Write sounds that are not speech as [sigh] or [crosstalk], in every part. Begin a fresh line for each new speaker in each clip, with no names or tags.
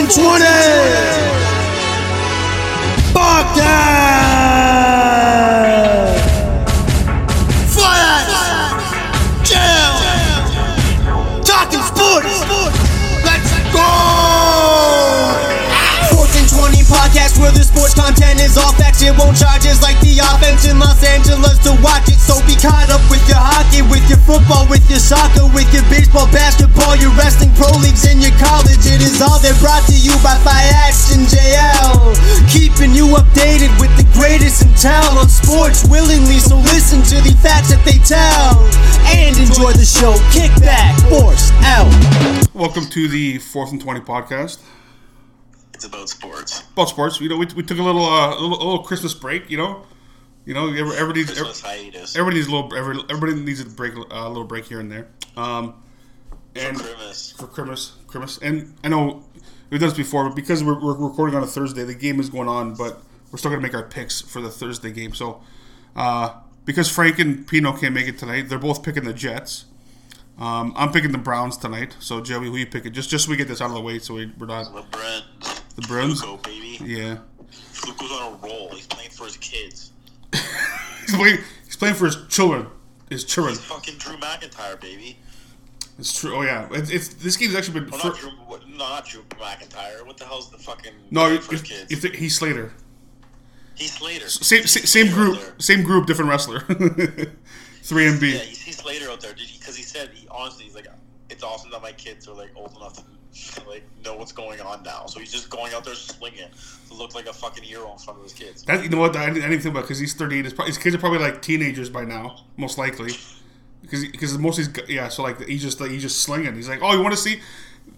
and 20 Podcast. Fire! Jail! Talking sports! Let's go! Fourth and 20 podcast where the sports content is all facts. It won't charge us like the offense in Los Angeles to watch it. So be caught up with your hockey, with your football, with your soccer, with your baseball, basketball, your wrestling, pro leagues, and your college. It is all they're brought to you by Fiats and JL. Keeping you updated with the greatest in town on sports willingly. So listen to the facts that they tell and enjoy the show. Kick back, force out.
Welcome to the fourth and twenty podcast
It's about sports.
about sports. You know, we, we took a little, uh, a little a little Christmas break. You know, you know, every- everybody needs everybody needs a little every, everybody needs a break, uh, a little break here and there. Um, and
Christmas.
for Christmas, Christmas, and I know we've done this before, but because we're, we're recording on a Thursday, the game is going on, but we're still gonna make our picks for the Thursday game. So, uh, because Frank and Pino can't make it tonight, they're both picking the Jets. Um, I'm picking the Browns tonight. So Joey, who you picking? Just just so we get this out of the way, so we, we're not
The Brent.
the Browns. Yeah,
Flacco's on a roll. He's playing for his kids. [laughs]
he's playing. He's playing for his children. His children.
He's fucking Drew McIntyre, baby.
It's true. Oh yeah, it's, it's this game's actually been.
Well, not Drew, what, no, not Drew McIntyre. What the hell's the fucking
no, if, if, if the- he's Slater.
he's Slater.
Same
He's
same,
Slater
group,
there.
same group, different wrestler. [laughs] Three and B.
Yeah, he's, he's Slater out there. Because he said, he, honestly, he's like, it's awesome that my kids are like old enough to like know what's going on now. So he's just going out there slinging to look like a fucking hero in front of his kids.
That, you know what? I didn't, I didn't think about because he's 38. His, his kids are probably like teenagers by now, most likely. Because because most these, yeah. So like he's just like he's just slinging. He's like, oh, you want to see?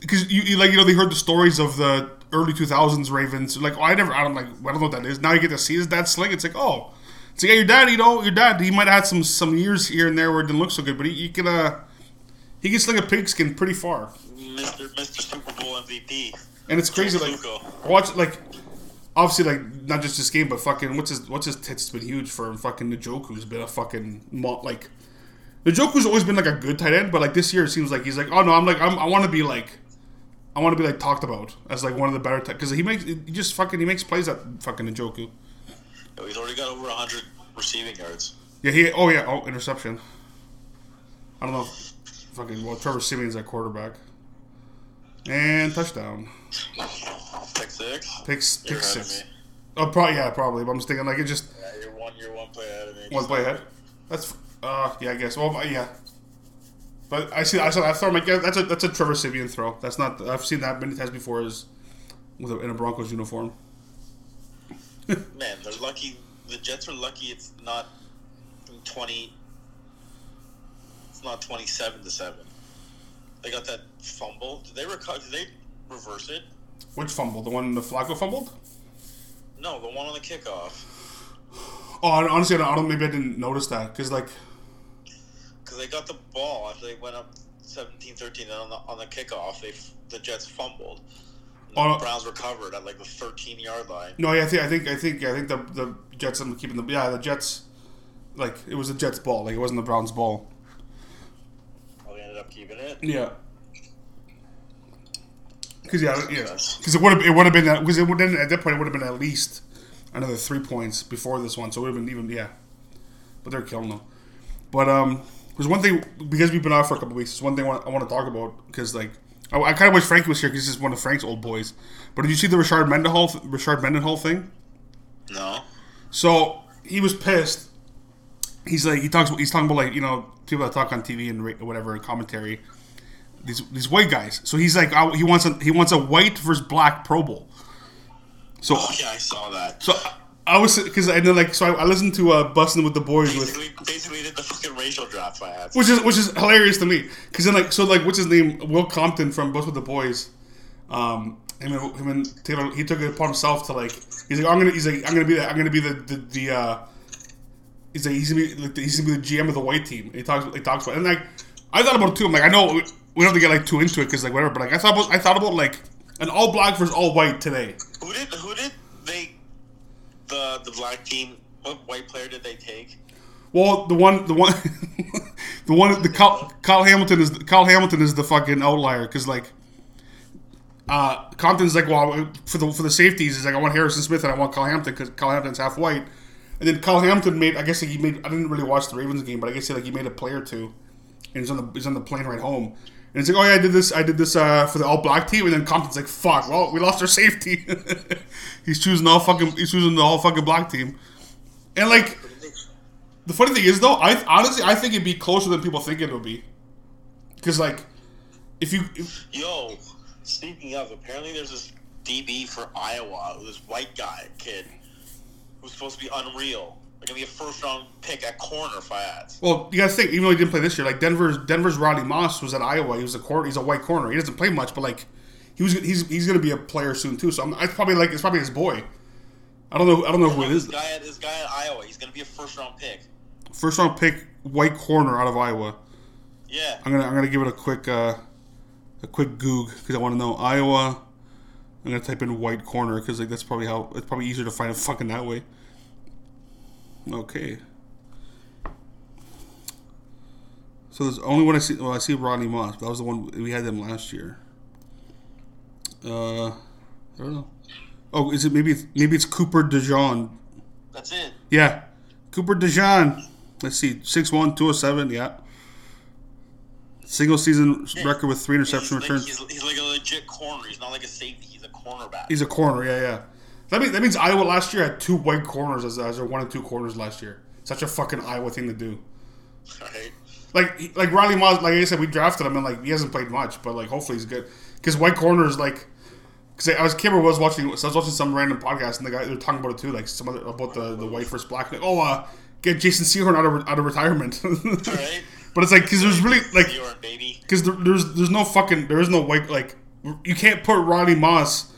Because you, you like you know they heard the stories of the early 2000s Ravens. Like, oh, I never, I don't like, I don't know what that is. Now you get to see his dad sling. It's like, oh, like yeah, your dad. You know, your dad. He might have had some some years here and there where it didn't look so good, but he, he can uh he can sling a pigskin pretty far.
Mr. Mr. Super Bowl MVP.
And it's crazy, like watch like obviously like not just this game, but fucking what's his what's his tits been huge for fucking Njoku's been a fucking mo- like Njoku's always been like a good tight end, but like this year it seems like he's like oh no I'm like I'm, I want to be like I want to be like talked about as like one of the better because he makes he just fucking he makes plays at fucking Njoku.
Yo, he's already got over 100 receiving yards.
Yeah, he oh yeah oh interception. I don't know. If, fucking well Trevor Siemian's at quarterback. And touchdown.
Pick six.
Pick
of
six.
me.
Oh, probably yeah, probably. But I'm just thinking like it just
Yeah, you're one. You're one play ahead of me.
One play ahead. That's uh yeah, I guess. Well, yeah. But I see. I saw. I thought like yeah, that's a that's a Trevor Siemian throw. That's not. I've seen that many times before. Is with a, in a Broncos uniform. [laughs]
Man, they're lucky. The Jets are lucky. It's not twenty. It's not twenty-seven to seven. They got that fumble. Did they recover? Did they reverse it?
Which fumble? The one the Flacco fumbled?
No, the one on the kickoff.
Oh, hon- honestly, I don't, I don't. Maybe I didn't notice that because like
Because they got the ball after they went up 17-13 and on the on the kickoff. They f- the Jets fumbled. And
Oh,
the. Browns recovered at like the thirteen yard line.
no, yeah, I think I think I think I think the the Jets up keeping the yeah the Jets like it was the Jets ball like it wasn't the Browns ball.
They ended up keeping it.
Yeah. Because yeah, yeah, because it would have it would have been because it would then at that point it would have been at least another three points before this one, so it would have been even yeah. But they're killing them. But um, there's one thing because we've been off for a couple weeks. There's one thing I want, I want to talk about because like I, I kind of wish Frankie was here because he's is one of Frank's old boys. But did you see the Rashard Mendenhall Rashard Mendenhall thing?
No.
So he was pissed. He's like he talks. He's talking about like you know people that talk on TV and whatever and commentary. These these white guys. So he's like I, he wants a he wants a white versus black Pro Bowl. So
Oh yeah, I saw that.
so I, I was because and then like so I, I listened to uh, Bussin' with the Boys with
Basically, basically did the fucking racial draft ads.
which is which is hilarious to me because then like so like what's his name Will Compton from Bus with the Boys, um him and him and Taylor he took it upon himself to like he's like I'm gonna he's like I'm gonna be the, I'm gonna be the the, the uh he's like he's gonna be like he's gonna be the GM of the white team and he talks he talks about and like I thought about it too I'm like I know we don't have to get like too into it because like whatever but like I thought about I thought about like an all black versus all white today
Who did who did they the the black team? What white player did they take?
Well, the one, the one, [laughs] the one, the Kyle, Kyle Hamilton is Kyle Hamilton is the fucking outlier because like, uh, Compton's like, well, for the for the safeties, he's like, I want Harrison Smith and I want Kyle Hamilton because Kyle Hamilton's half white. And then Kyle Hamilton made, I guess he made. I didn't really watch the Ravens game, but I guess he like he made a play or two, and he's on the he's on the plane right home. And he's like, oh yeah, I did this, I did this uh, for the all black team, and then Compton's like, fuck, well, we lost our safety. [laughs] he's choosing all fucking, he's choosing the all fucking black team, and like, the funny thing is though, I honestly I think it'd be closer than people think it would be, because like, if you, if,
Yo, speaking of, apparently there's this DB for Iowa, this white guy kid, who's supposed to be unreal. Like gonna be a first round pick at corner if I ask.
well, you gotta think, even though he didn't play this year, like Denver's Denver's Rodney Moss was at Iowa, he was a corner, he's a white corner, he doesn't play much, but like, he was he's he's gonna be a player soon too. So I'm, I probably like it's probably his boy. I don't know, I don't know who it is.
This guy, at, this guy at Iowa, he's gonna be a first round pick.
First round pick, white corner out of Iowa.
Yeah.
I'm gonna I'm gonna give it a quick uh, a quick goog because I want to know Iowa. I'm gonna type in white corner because like that's probably how it's probably easier to find it fucking that way. Okay. So there's only one I see. Well, I see Rodney Moss. But that was the one we had them last year. Uh, I don't know. Oh, is it maybe it's, maybe it's Cooper DeJean?
That's it.
Yeah, Cooper DeJean. Let's see, 6'1", 207, Yeah. Single season record with three interception
he's
returns.
Like, he's, he's like a legit corner. He's not like a safety. He's a cornerback.
He's a corner, yeah, yeah. That means that means Iowa last year had two white corners as, as their one and two corners last year. Such a fucking Iowa thing to do.
right?
Like like Riley Moss, like I said, we drafted him and like he hasn't played much, but like hopefully he's good. Because white corners like. Because I was Kimber was watching, so I was watching some random podcast, and the guy they were talking about it too, like some other about the, the white versus black. Like, oh, uh, get Jason Sehorn out of out of retirement. [laughs]
Right?
But it's like because there's really like because there, there's there's no fucking there is no white like you can't put Rodney Moss.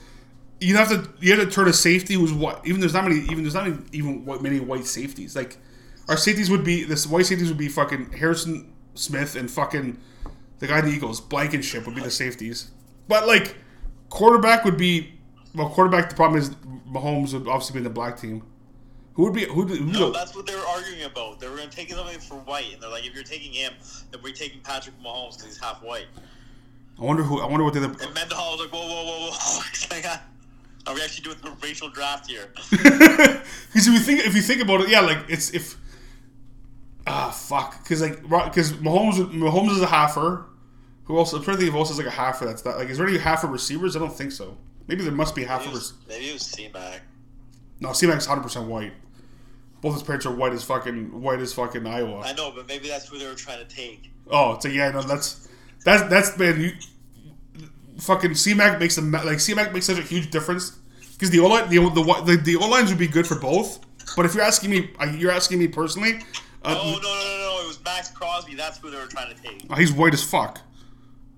You have to you have to turn a safety who's what even there's not many even there's not even, even what many white safeties like our safeties would be this white safeties would be fucking Harrison Smith and fucking the guy in the Eagles Blankenship would be the safeties, but like quarterback would be well quarterback the problem is Mahomes would obviously be in the black team. Who would be who who
No, that's what they were arguing about. They were going to take something for white, and they're like, if you're taking him, then we're taking Patrick Mahomes because he's half white.
I wonder who I wonder what they
And Mendenhall was like, whoa, whoa, whoa, whoa. "Ah, Are we actually doing the racial draft here?
Because if you think if you think about it, yeah, like it's if ah fuck, because like because Mahomes Mahomes is a halfer. Who else? I'm trying to think of who else is like a halfer. That's that. Like, is there any halfer receivers? I don't think so. Maybe there must be half
Maybe
of
it was,
rec-
maybe it was C-Mac.
No, C-Mac's 100 percent white. Both his parents are white as fucking white as fucking Iowa.
I know, but maybe that's who they were trying to take.
Oh, like yeah, no, that's that's that's man. You, fucking C-Mac makes a like C-Mac makes such a huge difference because the O line the the the, the O lines would be good for both. But if you're asking me, uh, you're asking me personally. Uh,
Oh, no, no, no, no. It was Maxx Crosby. That's who they were trying to take.
he's white as fuck.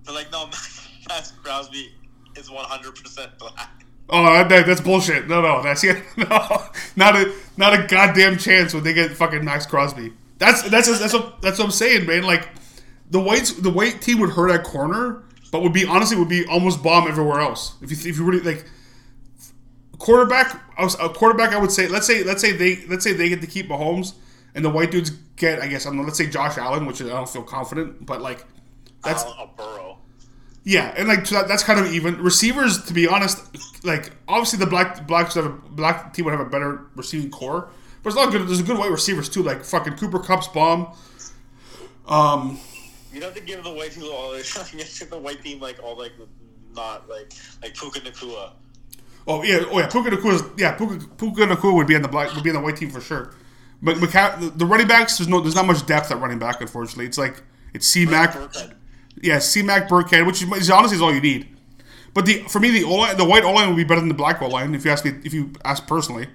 They're like, no, [laughs] Maxx Crosby is 100% black.
Oh, that, that- that's bullshit. No, no, that's yeah, [laughs] no, not a not a goddamn chance when they get fucking Maxx Crosby. That's that's that's what that's what I'm saying, man. Like the whites, the white team would hurt at corner, but would be honestly would be almost bomb everywhere else. If you if you really like quarterback, I was a quarterback. I would say let's say let's say they let's say they get to keep Mahomes, and the white dudes get I guess I don't. Let's say Josh Allen, which I don't feel confident, but like that's
a or oh, Burrow.
yeah, and like so that, that's kind of even. Receivers, to be honest, like obviously the black blacks have a black team would have a better receiving corps, but it's not good. There's a good white receivers too, like fucking Cooper Kupp's bomb. Um,
You'd have to give the white team all like, [laughs] give the white team like all like not like like Puka Nacua.
oh yeah, oh yeah, Puka Nacua, yeah, Puka, Puka Nacua would be on the black would be on the white team for sure. But McCa- the, running backs, there's no, there's not much depth at running back. Unfortunately, it's like it's C Mac, yeah, C Mac Burkhead, which is, is honestly is all you need. But the for me the O line, the white O line would be better than the black O line if you ask me if you ask personally.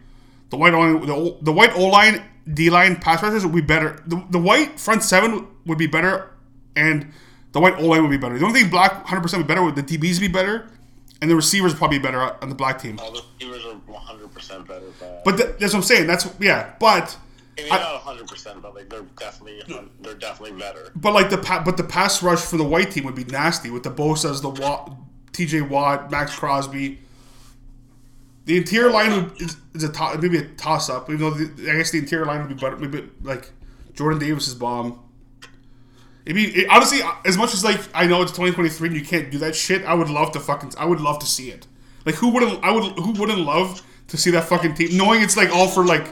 The white O line, the, O- the white O line, D line, pass rushers would be better. The, the white front seven would be better, and the white O line would be better. The only thing black 100 percent would be better would the DBs be better, and the receivers probably be better on the black team.
All the receivers are 100 percent better. But,
But th- that's what I'm saying. That's yeah, but.
maybe not 100 percent, but like they're definitely they're definitely better.
But like the pa- but the pass rush for the white team would be nasty with the Bosa's, the T.J. Watt, Maxx Crosby. The interior line is, is a to- maybe a toss up, even though the, I guess the interior line would be better. Maybe like Jordan Davis's bomb. It'd be it, honestly as much as like I know it's 2023 and you can't do that shit. I would love to fucking I would love to see it. Like who wouldn't I would who wouldn't love to see that fucking team knowing it's like all for like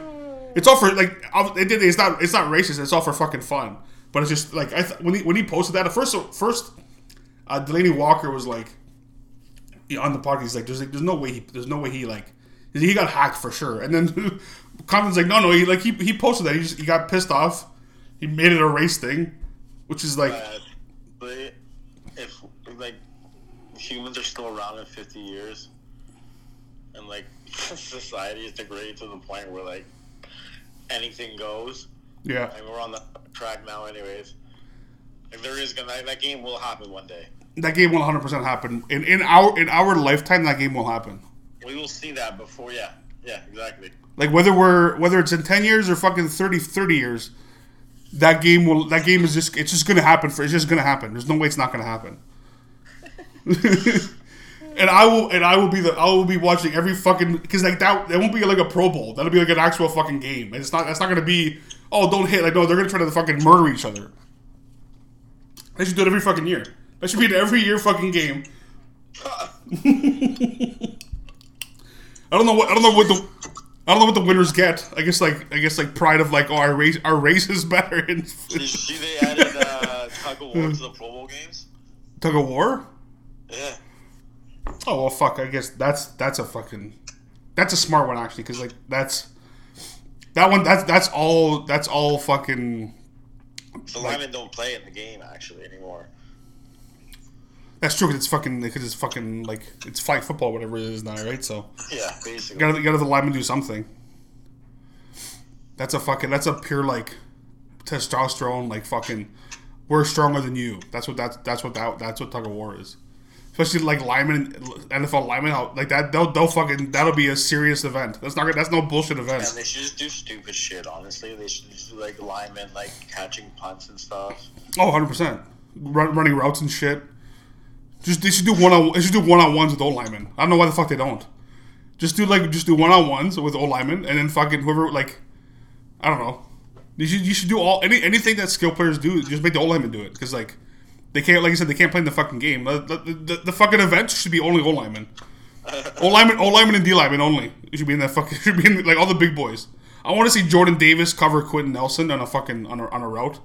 it's all for like it's not it's not racist. It's all for fucking fun. But it's just like I th- when he when he posted that at first first uh, Delanie Walker was like on the podcast. He's like, there's like, there's no way he there's no way he like he got hacked for sure. And then [laughs] Compton's like, no no he like he, he posted that he just he got pissed off. He made it a race thing, which is like.
Uh, but if like humans are still around in 50 years, and like [laughs] society is degraded to the point where like anything goes.
Yeah.
And we're on the track now, anyways. Like there is gonna that game will happen one day.
That game will 100 percent happen in in our in our lifetime. That game will happen.
We will see that before. Yeah. Yeah. Exactly.
Like whether we're whether it's in 10 years or fucking 30 30 years, that game will that game is just it's just gonna happen for it's just gonna happen. There's no way it's not gonna happen. [laughs] and I will and I will be the I will be watching every fucking because like that that won't be like a Pro Bowl. That'll be like an actual fucking game. And it's not that's not gonna be oh don't hit like no they're gonna try to fucking murder each other. They should do it every fucking year. That should be an every year fucking game. [laughs] I don't know what I don't know what the I don't know what the winners get. I guess like I guess like pride of like oh our race our race is better. [laughs] And
Did you see they added uh, tug of war to the Pro Bowl games?
tug of war.
Yeah.
Oh well, fuck. I guess that's that's a fucking that's a smart one actually because like that's that one that's that's all that's all fucking
The linemen don't play in the game actually anymore.
That's true because it's fucking because it's fucking like it's flag football whatever it is now right so
Yeah, basically.
gotta gotta the lineman do something. That's a fucking that's a pure like testosterone like fucking we're stronger than you. That's what that's that's what that that's what tug of war is. Especially like linemen, NFL linemen, how- like that. They'll, they'll fucking that'll be a serious event. That's not that's no bullshit event.
And they should just do stupid shit, honestly. They should just do like linemen like catching punts and stuff.
Oh, 100 percent. Running routes and shit. Just they should do one on they should do one on ones with old linemen. I don't know why the fuck they don't. Just do like just do one on ones with old linemen, and then fucking whoever like, I don't know. You should you should do all any anything that skill players do. Just make the old linemen do it because like they can't like I said they can't play in the fucking game. The, the, the, the fucking event should be only old [laughs] linemen. Old linemen, old linemen and D linemen only. It should be in that fucking [laughs] should be in like all the big boys. I want to see Jordan Davis cover Quenton Nelson on a fucking on a, on a route.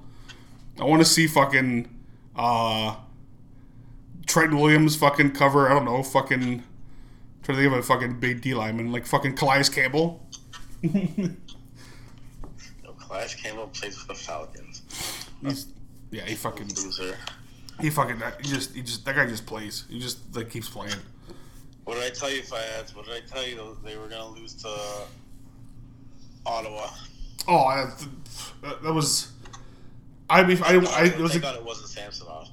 I want to see fucking uh, Trent Williams fucking cover. I don't know, fucking. Trying to think of a fucking big D lineman like fucking Calais Campbell.
No, Calais Campbell plays for the Falcons.
He's yeah, he fucking
Loser.
he fucking he just he just that guy just plays. He just like keeps playing.
What did I tell you if I had? What did I tell you they were gonna lose to Ottawa?
Oh, I, that, that was. I mean, I, I, it was a,
God it wasn't Samsonov.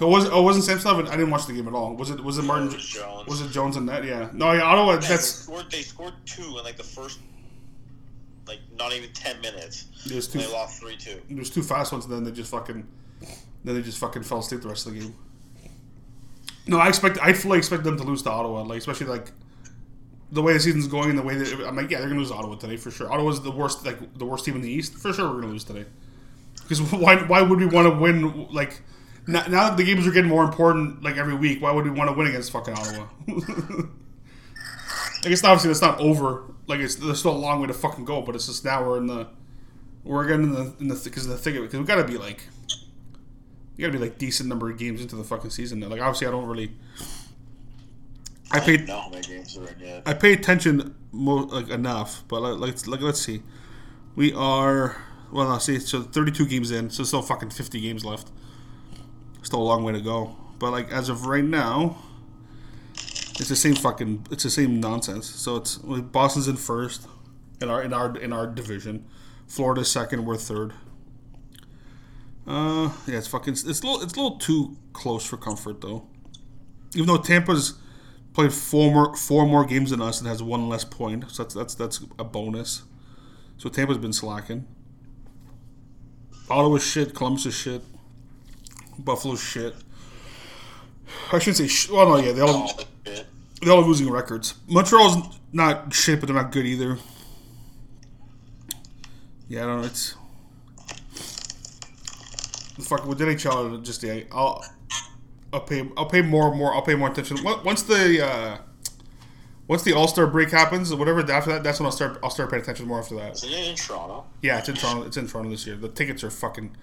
It was oh, it wasn't Samsonov. I didn't watch the game at all. Was it was it Martin?
Was Jones.
Was it Jones and that? Yeah. No, yeah, Ottawa.
They
That's
scored. They scored two in like the first, like not even ten minutes.
there's
And
two.
they lost three two.
There's two fast ones, and then they just fucking, then they just fucking fell asleep the rest of the game. No, I expect I fully expect them to lose to Ottawa, like especially like the way the season's going and the way that I'm like, yeah, they're gonna lose Ottawa today for sure. Ottawa's the worst, like the worst team in the East for sure. We're gonna lose today because [laughs] why? Why would we want to win? Like now, now that the games are getting more important, like every week, why would we want to win against fucking Ottawa? [laughs] like it's obviously it's not over. Like it's there's still a long way to fucking go, but it's just now we're in the we're again in the in the because of the thick of it because we gotta be like you gotta be like decent number of games into the fucking season. now. Like obviously I don't really I
I
paid
don't know how many games are.
I pay attention mo- like enough, but like, let's like let's see. We are well, I see. So 32 games in, so still fucking 50 games left. Still a long way to go. But like as of right now, it's the same fucking. It's the same nonsense. So it's Boston's in first in our in our in our division. Florida's second. We're third. Uh, yeah, it's fucking. It's a little. It's a little too close for comfort though. Even though Tampa's played four more four more games than us and has one less point, so that's that's that's a bonus. So Tampa's been slacking. Ottawa's shit. Columbus is shit. Buffalo's shit. I shouldn't say. Sh- well, no, yeah, they all they all losing records. Montreal's not shit, but they're not good either. Yeah, I don't know. It's fuck with NHL, just yeah, I'll I'll pay I'll pay more more I'll pay more attention Once- once the uh, once the All Star break happens whatever after that. That's when I'll start I'll start paying attention more after that.
Is it in Toronto?
Yeah, it's in Toronto. It's in Toronto this year. The tickets are fucking.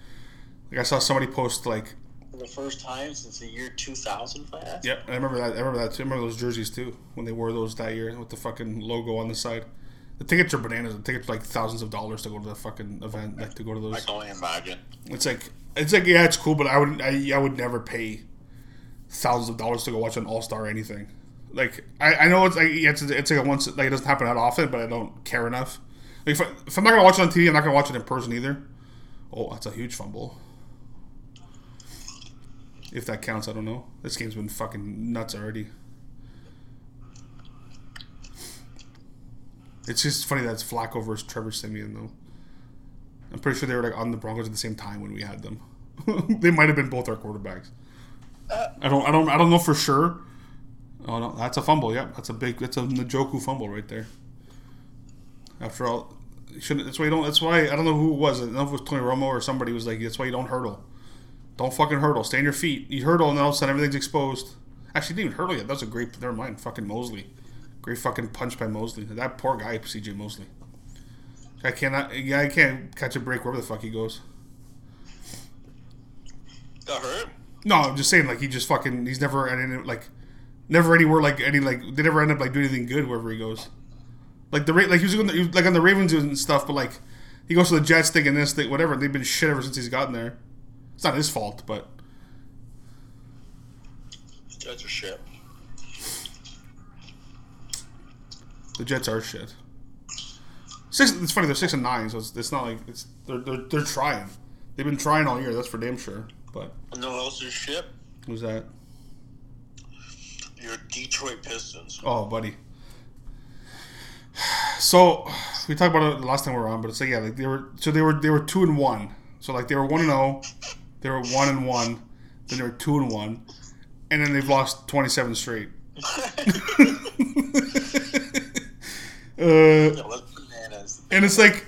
Like I saw somebody post like,
For the first time since the year 2000, Fast?
yep, I remember that. I remember that too. I remember those jerseys too when they wore those that year with the fucking logo on the side. The tickets are bananas. The tickets are like thousands of dollars to go to the fucking event, like to go to those.
I can only imagine.
It's like it's like yeah, it's cool, but I would I, I would never pay thousands of dollars to go watch an All Star or anything. Like I, I know it's like yeah, it's it's like a once like it doesn't happen that often, but I don't care enough. Like if, I, if I'm not gonna watch it on TV, I'm not gonna watch it in person either. Oh, that's a huge fumble. If that counts, I don't know. This game's been fucking nuts already. It's just funny that it's Flacco versus Trevor Siemian though. I'm pretty sure they were like on the Broncos at the same time when we had them. [laughs] they might have been both our quarterbacks. Uh, I don't, I don't, I don't know for sure. Oh no, that's a fumble. Yep, that's a big, that's a Njoku fumble right there. After all, you shouldn't. That's why you don't. That's why I don't know who it was. I don't know if it was Tony Romo or somebody was like, "That's why you don't hurdle. Don't fucking hurdle. Stay on your feet. You hurdle, and then all of a sudden everything's exposed." Actually, didn't even hurdle yet. That was a great. Never mind. Fucking Mosley. Great fucking punch by Mosley. That poor guy, C.J. Mosley. I cannot. Yeah, I can't catch a break wherever the fuck he goes.
Got hurt?
No, I'm just saying, like he just fucking. He's never at any like, never anywhere like any like they never end up like doing anything good wherever he goes. Like the like he was, going he was like on the Ravens and stuff, but like he goes to the Jets thing and this thing, whatever. They've been shit ever since he's gotten there. It's not his fault, but
Jets are shit.
the Jets are shit. Six. It's funny. They're six and nine, so it's, it's not like it's they're, they're they're trying. They've been trying all year. That's for damn sure. But
No else is shit.
who's that?
Your Detroit Pistons.
Oh, buddy. So we talked about it the last time we were on, but it's like yeah, like they were so they were they were two and one. So like they were one and zero, they were one and one, then they were two and one, and then they've lost twenty seven straight. [laughs] uh,
No, that's bananas.
and it's like,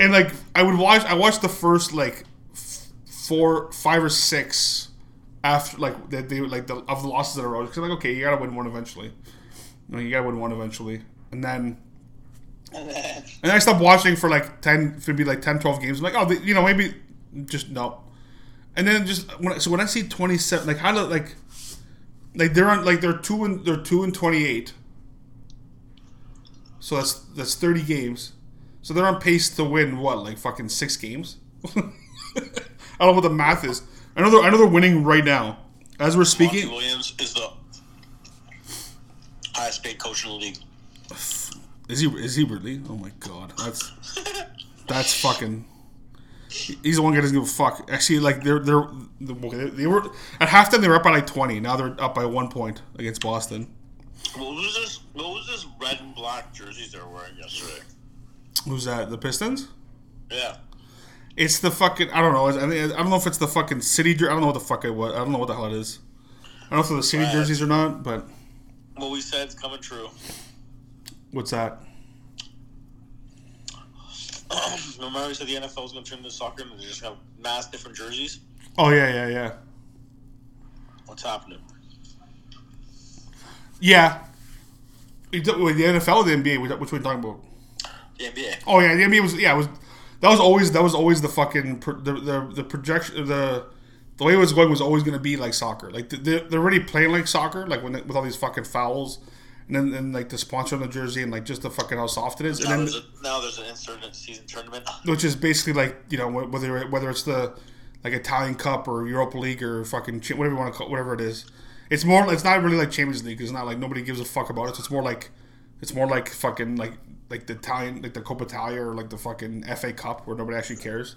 and like I would watch. I watched the first like f- four, five or six after like that they like the of the losses in a row. Because like okay, you gotta win one eventually. You, know, you gotta win one eventually, and then [laughs]
And then,
I stopped watching for like ten, maybe like 10, 12 games. I'm like, oh, they, you know, maybe just no. And then just when I, so when I see twenty seven, like how do like like they're on like they're two and they're two and twenty eight. So that's that's thirty games. So they're on pace to win what like fucking six games. [laughs] I don't know what the math is. I know they're I know they're winning right now as we're
Monty
speaking.
Williams is the highest paid coach in the league.
Is he is he really? Oh my god, that's [laughs] that's fucking. He's the one guy that doesn't give a fuck. Actually, like they're they're they, they were at halftime they were up by like twenty. Now they're up by one point against Boston.
What was this? What was this red and black jerseys they were wearing yesterday?
Who's that? The Pistons?
Yeah.
It's the fucking I don't know. I, think- I don't know if it's the fucking city. I don't know what the fuck it was. I don't know what the hell it is. I don't know if they're the city
Right.
jerseys or not. But
What we said is coming true.
what's that? [clears throat]
Remember we said the NFL was going to turn into soccer and they're just going to mass different jerseys?
Oh yeah yeah yeah
What's happening?
yeah. The NFL or the NBA? Which are talking about?
The NBA.
Oh yeah, the NBA was yeah it was that was always that was always the fucking pro, the, the the projection the the way it was going was always going to be like soccer like they're, they're already playing like soccer like when with all these fucking fouls and then and like the sponsor on the jersey and like just the fucking how soft it is and
Now
then
there's, a, now there's an insert season tournament. [laughs]
which is basically like you know whether whether it's the like Italian Cup or Europa League or fucking whatever you want to call whatever it is. It's more. It's not really like Champions League. It's not like nobody gives a fuck about it. It's more like it's more like fucking like like the Italian like the Coppa Italia or like the fucking FA Cup where nobody actually cares.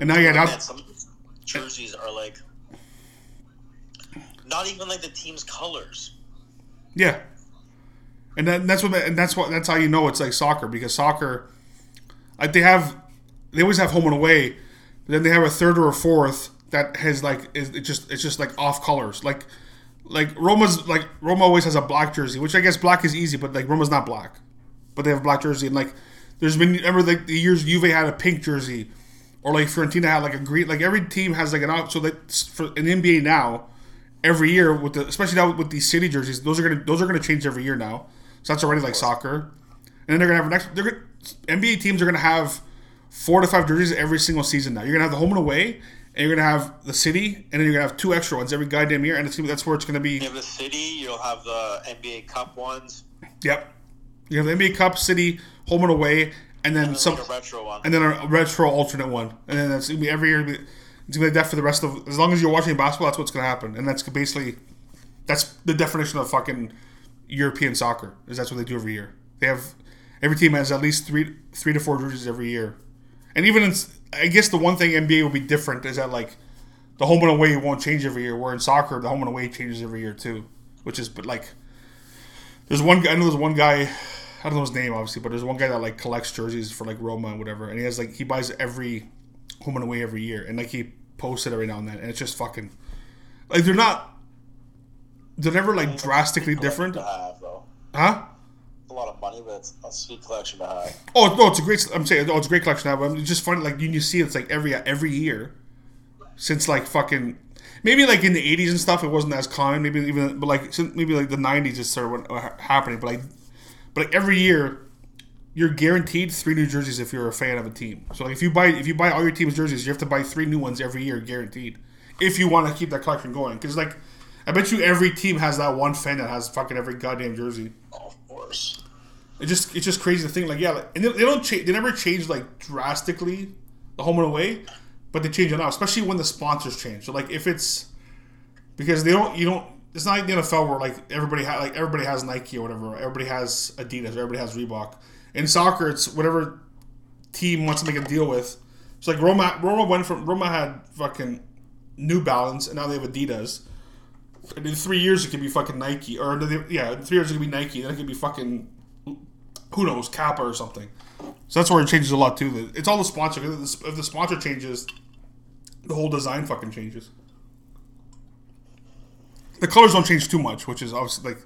And now yeah, now
Man, some jerseys are like not even like the team's colors.
Yeah, and then that's what and that's what that's how you know it's like soccer because soccer, like they have, they always have home and away, but then they have a third or a fourth that has like is it just it's just like off colors like like Roma's like Roma always has a black jersey which I guess black is easy but like Roma's not black, but they have a black jersey and like there's been remember like the years Juve had a pink jersey. or like Fiorentina had like a green. Like every team has like an op. So that for an NBA now, every year with the especially now with these city jerseys, those are gonna those are gonna change every year now. So that's already like soccer, and then they're gonna have next. They're gonna, NBA teams are gonna have four to five jerseys every single season now. You're gonna have the home and away, and you're gonna have the city, and then you're gonna have two extra ones every goddamn year, and it's gonna, that's where it's gonna be.
You have the city. You'll have the NBA Cup ones.
Yep. You have the NBA Cup, City, home and away, and then
And
some,
like a retro one.
and then a retro alternate one, and then that's gonna be every year. It's gonna be like that for the rest of as long as you're watching basketball. That's what's gonna happen, and that's basically that's the definition of fucking European soccer. Is that's what they do every year. They have every team has at least three three to four jerseys every year, and even in, I guess the one thing NBA will be different is that like the home and away won't change every year. Where in soccer, the home and away changes every year too, which is but like there's one guy. I know there's one guy. I don't know his name obviously, but there's one guy that like collects jerseys for like Roma and whatever, and he has like he buys every home and away every year, and like he posts it every now and then, and it's just fucking like they're not. They're never like drastically different,
To have though.
huh?
a lot of money, but it's a sweet collection to have.
Oh no, it's a great. I'm saying, oh, it's a great collection now. But it's just funny, like you, see, it's like every every year since like fucking maybe like in the 80s and stuff, it wasn't as common. Maybe even but like since maybe like the 90s it started uh, happening. But like, but like every year, you're guaranteed three new jerseys if you're a fan of a team. So like if you buy if you buy all your team's jerseys, you have to buy three new ones every year, guaranteed. If you want to keep that collection going, because like I bet you every team has that one fan that has fucking every goddamn jersey.
Oh, of course.
It just it's just crazy to think like yeah, like, and they, they don't change. They never change like drastically the home and away, but they change it now, especially when the sponsors change. So like if it's because they don't you don't. It's not like the NFL where like everybody ha- like everybody has Nike or whatever. Everybody has Adidas. Everybody has Reebok. In soccer, it's whatever team wants to make a deal with. It's like Roma. Roma went from Roma had fucking New Balance, and now they have Adidas. And in three years, it could be fucking Nike, or yeah, in three years it could be Nike. Then it could be fucking who knows, Kappa or something. So that's where it changes a lot too. It's all the sponsor. If the sponsor changes, the whole design fucking changes. The colors don't change too much, which is obviously like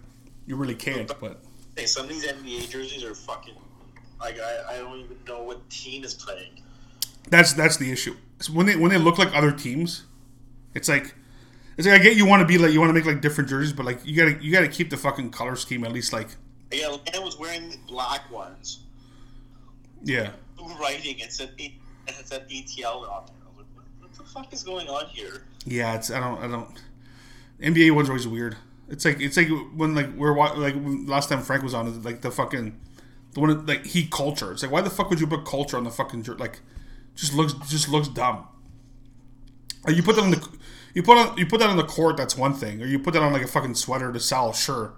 you really can't. But
Hey, some of these NBA jerseys are fucking like I, I don't even know what team is playing.
that's that's the issue. So when they when they look like other teams, it's like it's like I get you want to be like you want to make like different jerseys, but like you gotta you gotta keep the fucking color scheme at least like
Yeah, Lana was wearing the black ones.
yeah.
Writing it said it said ATL on there. I was like, what, what the fuck is going on here?
Yeah, it's I don't I don't. NBA ones are always weird. It's like it's like when like we're like last time Frank was on like the fucking the one like he culture. It's like why the fuck would you put culture on the fucking jer- like just looks just looks dumb. Like you put that on the you put on you put that on the court. That's one thing, or you put that on like a fucking sweater to sell, sure.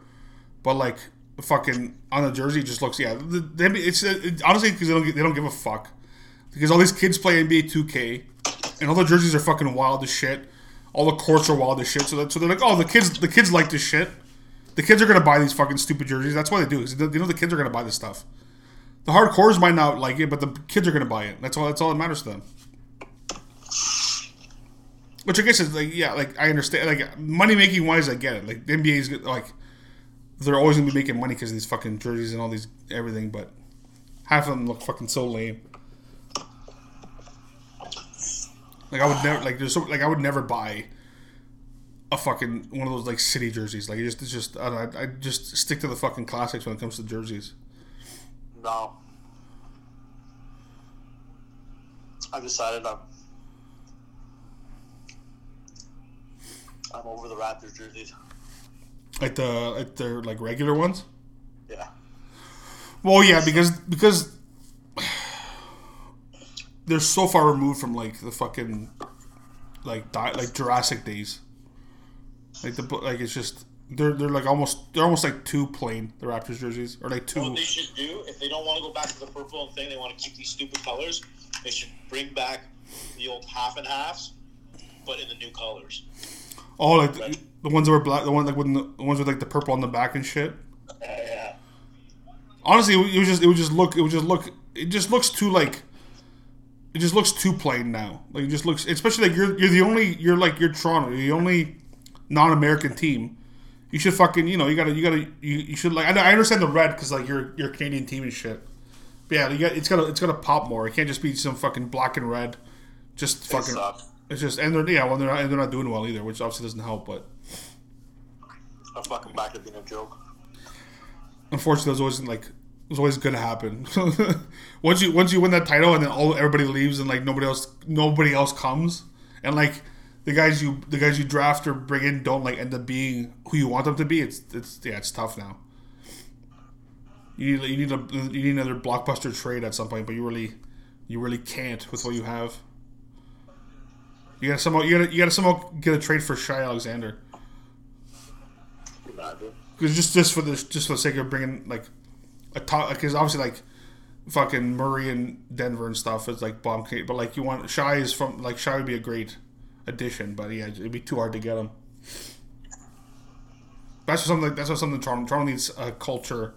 But like fucking on the jersey, just looks yeah. The, the, NBA it's it, honestly because they don't they don't give a fuck because all these kids play NBA 2K and all the jerseys are fucking wild as shit. All the courts are wild as shit. So, that, so they're like, oh, the kids, the kids like this shit. The kids are gonna buy these fucking stupid jerseys. That's why they do. Because they know the kids are gonna buy this stuff. The hardcores might not like it, but the kids are gonna buy it. That's all. That's all that matters to them. Which I guess is like, yeah, like I understand. Like money making wise, I get it. Like the NBA is like, they're always gonna be making money because of these fucking jerseys and all these everything. But half of them look fucking so lame. Like I would never like there's so like I would never buy a fucking one of those like city jerseys. Like it just it's just I, know, I, I just stick to the fucking classics when it comes to jerseys.
No. I've decided I'm I'm over the Raptors jerseys.
Like the like their like regular ones.
Yeah.
Well, yeah, because because they're so far removed from like the fucking like di- like Jurassic days. Like the like it's just they're they're like almost they're almost like too plain the Raptors jerseys or like too
What they should do, if they don't want to go back to the purple and thing, they want to keep these stupid colors, they should bring back the old half and halves, but in the new colors.
Oh like the, the ones that were black the ones like with the, the ones with like the purple on the back and shit.
yeah.
Honestly, it would, it would just it would just look it would just look it just looks too like it just looks too plain now. Like it just looks especially like you're you're the only you're like you're Toronto, you're the only non-American team. You should fucking you know you gotta you gotta you, you should like I, I understand the red because like you're you're a Canadian team and shit. But yeah, you got it's gotta it's gotta pop more. It can't just be some fucking black and red just fucking.
suck.
It's just and they're yeah, well they're not and they're not doing well either, which obviously doesn't help. But
I'm fucking back to being a joke.
unfortunately, there's always like it's always gonna happen. [laughs] once you once you win that title and then all everybody leaves and like nobody else nobody else comes and like the guys you the guys you draft or bring in don't like end up being who you want them to be. It's it's yeah, it's tough now. You need you need a you need another blockbuster trade at some point, but you really you really can't with what you have. You gotta somehow you gotta you gotta somehow get a trade for Shai Alexander. Because just just for the just for the sake of bringing like a top, because obviously like fucking Murray and Denver and stuff is like bomb cake, but like you want Shy is from like Shy would be a great addition, but yeah, it'd be too hard to get him. That's something. That's what something Toronto. Toronto needs a culture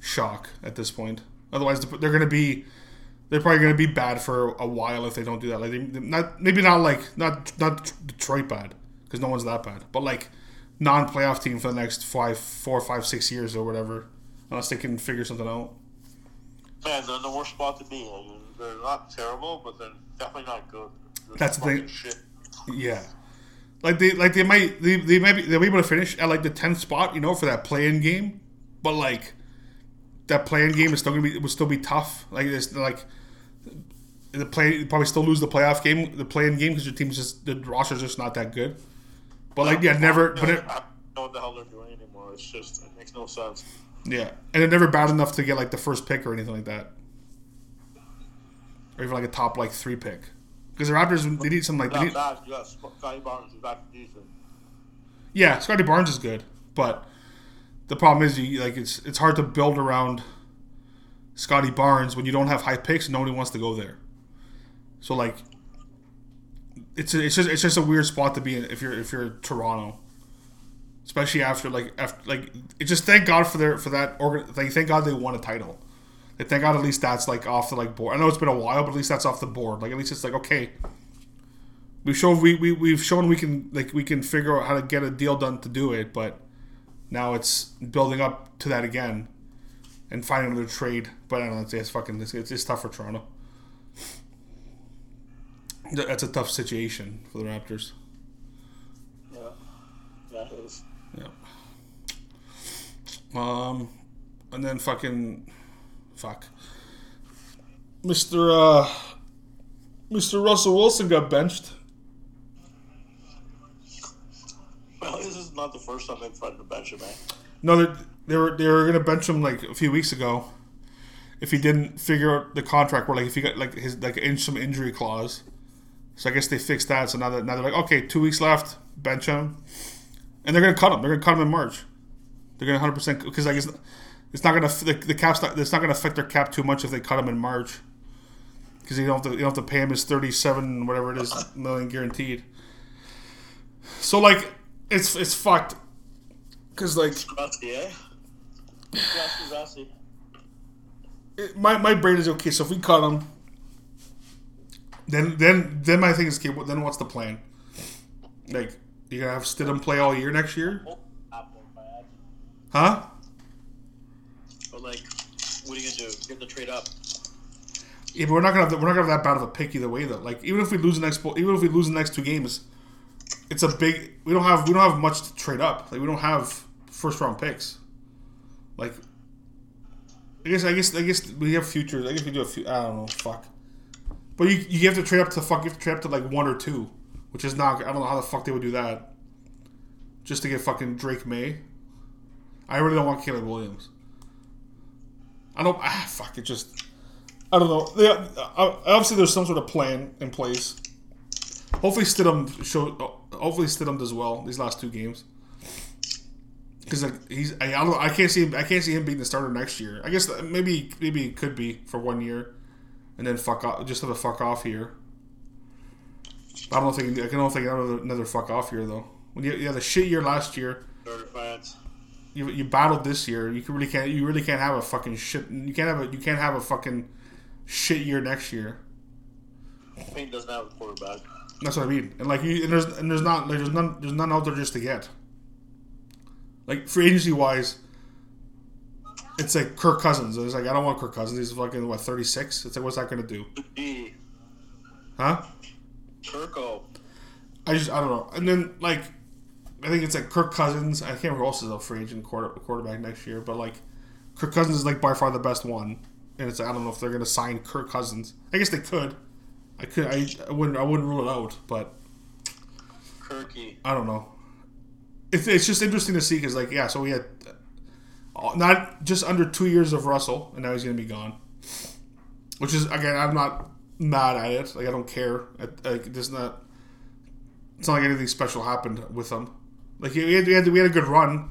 shock at this point. Otherwise, they're going to be. They're probably going to be bad for a while if they don't do that. Like, they, not maybe not like not not Detroit bad because no one's that bad, but like non-playoff team for the next five, four, five, six years or whatever, unless they can figure something out.
Man, they're in the worst spot to be. I mean, they're not terrible, but they're definitely not good. They're
That's the thing.
Shit.
Yeah, like they like they might they, they might be they'll be able to finish at like the tenth spot, you know, for that play-in game, but like that play-in game is still gonna be it would still be tough. Like this, like the play probably still lose the playoff game, the play-in game because your team's just the roster's just not that good. But like yeah, never. But it,
I don't know what the hell they're doing anymore. It's just it makes no sense.
Yeah, and they're never bad enough to get like the first pick or anything like that, or even like a top like three pick. Because the Raptors they need some like they need,
bad. You got Scottie Barnes who's back decent.
yeah, Scottie Barnes is good, but the problem is you like it's it's hard to build around Scottie Barnes when you don't have high picks and nobody wants to go there. So like, it's a, it's just it's just a weird spot to be in if you're if you're Toronto, especially after like after like it just thank God for their for that organ like thank God they won a title. Like, thank God at least that's like off the like board. I know it's been a while, but at least that's off the board. Like at least it's like okay, we've shown we, we we've shown we can like we can figure out how to get a deal done to do it, but now it's building up to that again and finding another trade. But I don't know, it's, it's fucking it's, it's tough for Toronto. Th- That's a tough situation for the Raptors.
Yeah. that is.
Yeah. Um, and then fucking, fuck, Mister uh, Mister Russell Wilson got benched.
Well, this is not the first time they've tried to bench him, man.
No, they, they were they were gonna bench him like a few weeks ago, if he didn't figure out the contract where like if he got like his like in some injury clause. So I guess they fixed that. So now that now they're like, okay, two weeks left, bench him, and they're gonna cut him. They're gonna cut him in March. They're gonna hundred percent because I guess it's not gonna the, the cap's not it's not gonna affect their cap too much if they cut him in March. Because you don't have to you don't have to pay him his thirty seven whatever it is million guaranteed. So like it's it's fucked. Cause like it- my my brain is okay. So if we cut him, then then then my thing is okay. Then what's the plan? Like you gonna have Stidham play all year next year, huh?
But like, what are you gonna do? Get the trade up.
Yeah, but we're not gonna have, we're not gonna have that bad of a pick either way though. Like even if we lose the next even if we lose the next two games, it's a big. We don't have we don't have much to trade up. Like we don't have first round picks. Like I guess I guess I guess we have futures. I guess we do a few. I don't know. Fuck. But you you have to trade up to fuck. You have to trade up to like one or two, which is not. I don't know how the fuck they would do that. Just to get fucking Drake Maye. I really don't want Caleb Williams. I don't. Ah, fuck it. Just. I don't know. They, uh, obviously, there's some sort of plan in place. Hopefully, Stidham show. Hopefully, Stidham does well these last two games. Because like he's, I, I don't. I can't see. I can't see him being the starter next year. I guess maybe maybe it could be for one year, and then fuck off. Just have a fuck off here. I don't think I can don't think another another fuck off year though. When you, you had a shit year last year, you, you battled this year. You can really can't. You really can't have a fucking shit. You can't have a. You can't have a fucking shit year next year.
Payne doesn't have a quarterback.
That's what I mean. And like you, and there's and there's not like there's none there's none out there just to get. Like free agency wise, it's like Kirk Cousins. It's like I don't want Kirk Cousins. He's fucking what thirty six. It's like what's that gonna do? Huh?
Kirko.
I just I don't know. And then like I think it's like Kirk Cousins. I can't remember who else is a free agent quarter, quarterback next year, but like Kirk Cousins is like by far the best one. And it's I don't know if they're gonna sign Kirk Cousins. I guess they could. I could I, I wouldn't I wouldn't rule it out, but
Kirky.
I don't know. It's, it's just interesting to see because like yeah, so we had not just under two years of Russell, and now he's gonna be gone. Which is again, I'm not mad at it. Like I don't care. I, like there's not. It's not like anything special happened with him. Like we had, we had we had a good run,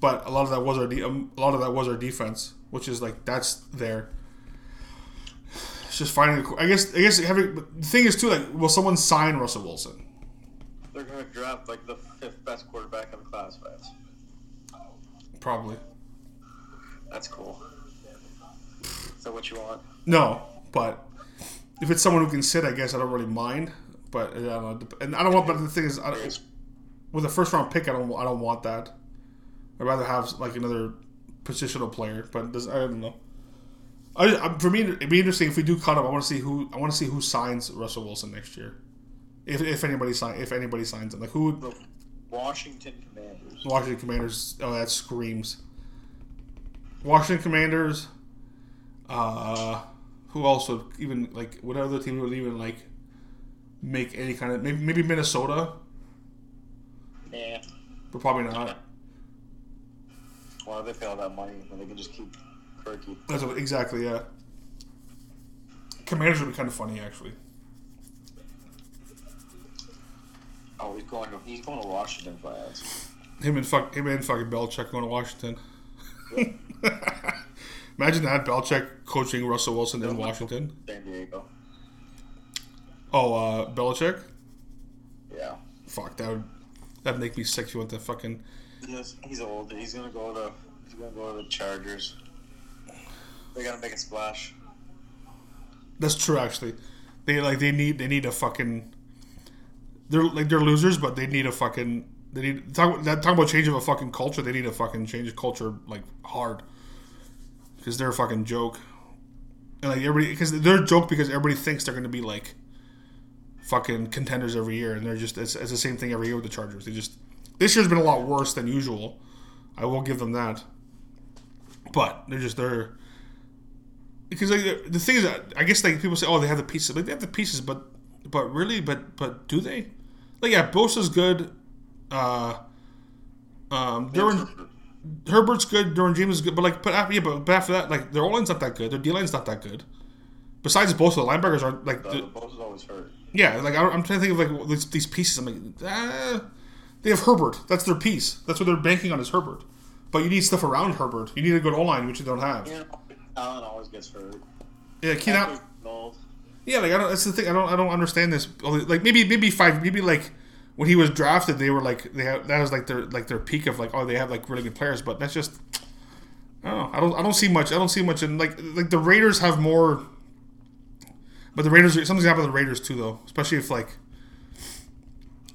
but a lot of that was our de- um, a lot of that was our defense, which is like that's there. It's just finding. A, I guess I guess having the thing is too like will someone sign Russell Wilson?
They're gonna draft like the fifth best quarterback in the class.
Probably.
That's cool. Is that what you want?
No, but if it's someone who can sit, I guess I don't really mind. But I don't know, and I don't want. But the thing is, I don't, with a first round pick, I don't. I don't want that. I'd rather have like another positional player. But does, I don't know. I, I, for me, it'd be interesting if we do cut him. I want to see who. I want to see who signs Russell Wilson next year. If, if anybody sign if anybody signs him, like who would
Washington Commanders.
Washington Commanders? Oh, that screams. Washington Commanders. Uh, who else would even like? What other team would even like make any kind of maybe maybe Minnesota,
Yeah.
but probably not.
Why do they pay all that money when they can just keep Kirky?
That's what, exactly yeah. Commanders would be kind of funny actually.
Oh, he's going to he's going to Washington Vance.
Him and fuck him and fucking Belichick going to Washington. [laughs] [laughs] Imagine that Belichick coaching Russell Wilson in Washington.
San Diego.
Oh, uh, Belichick.
Yeah.
Fuck that would that'd make me sick. You want the fucking
He's, he's old. He's gonna go to he's gonna go to the Chargers. They're gonna make a splash.
That's true. Actually, they like they need they need a fucking. They're like they're losers, but they need a fucking. They need talk talk about change of a fucking culture. They need to fucking change culture like hard, because they're a fucking joke, and like everybody because they're a joke because everybody thinks they're gonna be like. Fucking contenders every year, and they're just it's, it's the same thing every year with the Chargers. They just this year's been a lot worse than usual. I will give them that, but they're just they're because like, the thing is, I guess like people say, oh, they have the pieces. Like they have the pieces, but but really, but but do they? Like yeah, Bosa's good. Uh, um, Derwin, Herbert's good. Derwin James is good, but like, but after, yeah, but, but after that, like their O line's not that good. Their D line's not that good. Besides, both of the linebackers are like,
Uh,
the-
the is always hurt.
yeah, like I, I'm trying to think of like these, these pieces. I'm like, ah, they have Herbert. That's their piece. That's what they're banking on is Herbert. But you need stuff around Herbert. You need a good O line, which you don't have.
Know, Allen always gets hurt.
Yeah, Keenan. Yeah, like I don't. That's the thing. I don't. I don't understand this. Like maybe maybe five. Maybe like when he was drafted, they were like they have that was like their like their peak of like oh they have like really good players, but that's just. I don't know. I don't. I don't see much. I don't see much in like like the Raiders have more. But the Raiders, something's happened to the Raiders too, though. Especially if like,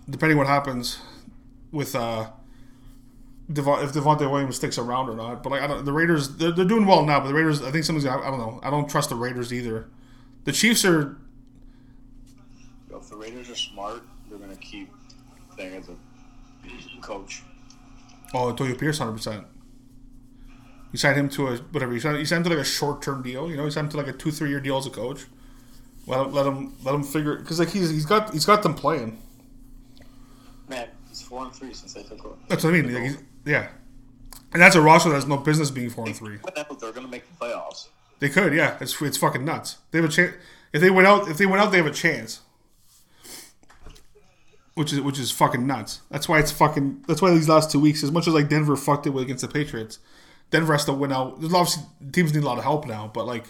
depending what happens with uh, Devon, if Devontae Williams sticks around or not. But like, I don't. The Raiders, they're, they're doing well now. But the Raiders, I think something's. I don't know. I don't trust the Raiders either. The Chiefs are
If the Raiders are smart, thing as a coach.
Oh, Antonio Pierce, hundred percent. You signed him to a whatever. You signed, you signed him to like a short term deal. You know, you signed him to like a two three year deal as a coach. Let him let him let him figure because like he's he's got he's got them playing.
Man, he's four and three since they took over.
That's what I mean. Like, he's, yeah, and that's a roster that has no business being four and three.
They're gonna make the playoffs.
They could, yeah. It's it's fucking nuts. They have a chance. If they went out, if they went out, they have a chance. Which is which is fucking nuts. That's why it's fucking. That's why these last two weeks, as much as like Denver fucked it with against the Patriots, Denver has to win out. There's obviously teams need a lot of help now, but like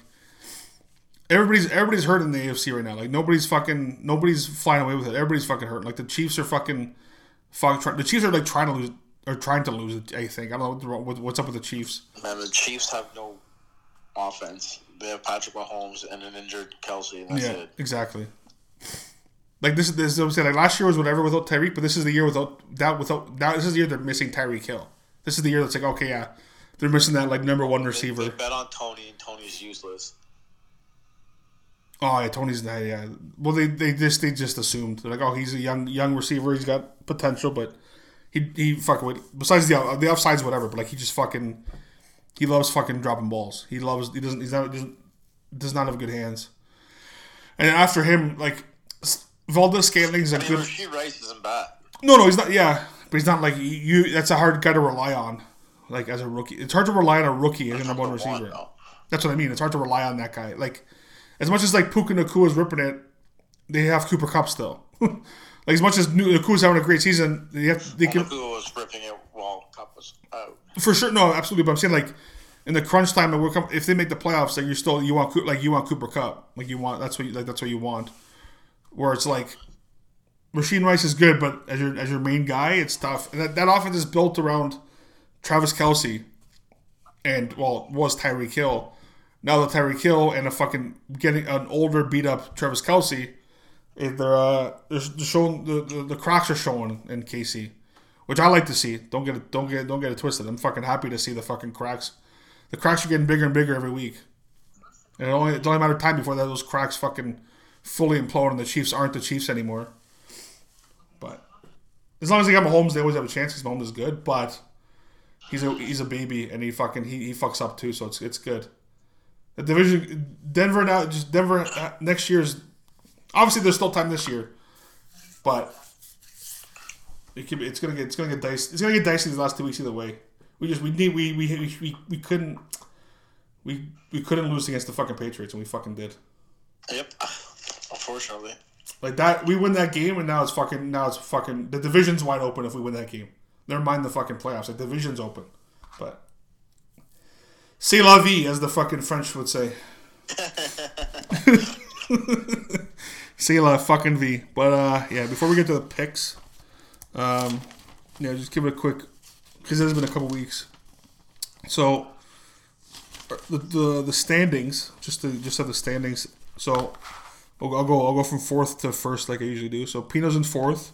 everybody's everybody's hurt in the AFC right now. Like nobody's fucking nobody's flying away with it. Everybody's fucking hurt. Like the Chiefs are fucking fuck. Try, the Chiefs are like trying to lose or trying to lose it. I think I don't know what, what's up with the Chiefs.
Man, the Chiefs have no offense. They have Patrick Mahomes and an injured Kelce, and that's
yeah,
it.
exactly. Like this is this is what I'm saying. Like last year was whatever without Tyreek, but this is the year without that without that. This is the year they're missing Tyreek Hill. This is the year that's like okay, yeah, they're missing that like number one receiver.
they bet on Toney, and Toney's useless.
Oh yeah, Toney's. Yeah. Well, they they just they just assumed they're like, oh, he's a young young receiver. He's got potential, but he he fucking with, besides the the offsides whatever. But like he just fucking he loves fucking dropping balls. He loves he doesn't he's not doesn't, does not have good hands. And after him, like Valdes-Scantling's a
I mean,
good.
Isn't bad.
No, no, he's not. Yeah, but he's not like you. That's a hard guy to rely on. Like as a rookie, it's hard to rely on a rookie as a number one
Number one,
receiver. That's what I mean. It's hard to rely on that guy. Like as much as like Puka Nacua's ripping it, they have Cooper Kupp still. [laughs] like as much as Nacua's having a great season, they have they can
Who was ripping it while Kupp was out.
for sure. No, absolutely. But I'm saying like in the crunch time, and we're com- if they make the playoffs, like you're still you want like you want Cooper Kupp, like you want that's what you, like that's what you want. Where it's like Rashee Rice is good, but as your as your main guy, it's tough. And that, that offense is built around Travis Kelce, and well, was Tyreek Hill. Now that Tyreek Hill and a fucking getting an older, beat up Travis Kelce, they're uh, they're showing the, the the cracks are showing in KC, which I like to see. Don't get it, don't get don't get it twisted. I'm fucking happy to see the fucking cracks. The cracks are getting bigger and bigger every week, and it only it's only a matter of time before that those cracks fucking fully implode and the Chiefs aren't the Chiefs anymore. But as long as they got Mahomes, they always have a chance because Mahomes is good. But he's a he's a baby and he fucking he, he fucks up too, so it's it's good. The division Denver now just Denver uh, next year's obviously there's still time this year, but it could it's gonna get it's gonna get dicey. It's gonna get dicey these last two weeks either way. We just we need we we, we, we couldn't we we couldn't lose against the fucking Patriots and we fucking did.
Yep. Unfortunately.
Like that, we win that game, and now it's fucking. Now it's fucking. The division's wide open if we win that game. Never mind the fucking playoffs. The division's open, but c'est la vie, as the fucking French would say. [laughs] c'est la fucking vie. But uh, yeah, before we get to the picks, um, yeah, just give it a quick because it has been a couple weeks. So the, the the standings, just to just have the standings. So I'll, I'll go. I'll go from fourth to first, like I usually do. So Pino's in fourth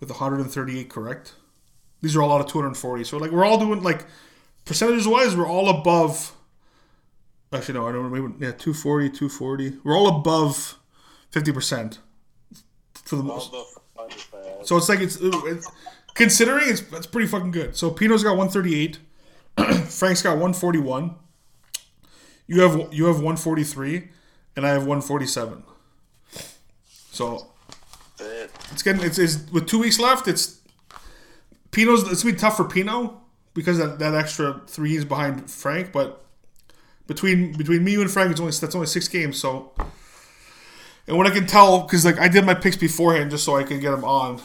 with 138 correct. These are all out of 240. So like we're all doing like percentages wise, we're all above. Actually, no, I don't remember. Yeah, 240, 240. We're all above 50 percent for the most. So it's like it's, it's considering it's it's pretty fucking good. So Pino's got 138. [clears throat] Frank's got 141. You have you have 143 and I have 147. So it's getting it's, it's with two weeks left. It's Pino's. It's gonna be tough for Pino because that, that extra three is behind Frank. But between between me, and Frank, it's only that's only six games. So and what I can tell because like I did my picks beforehand just so I could get them on.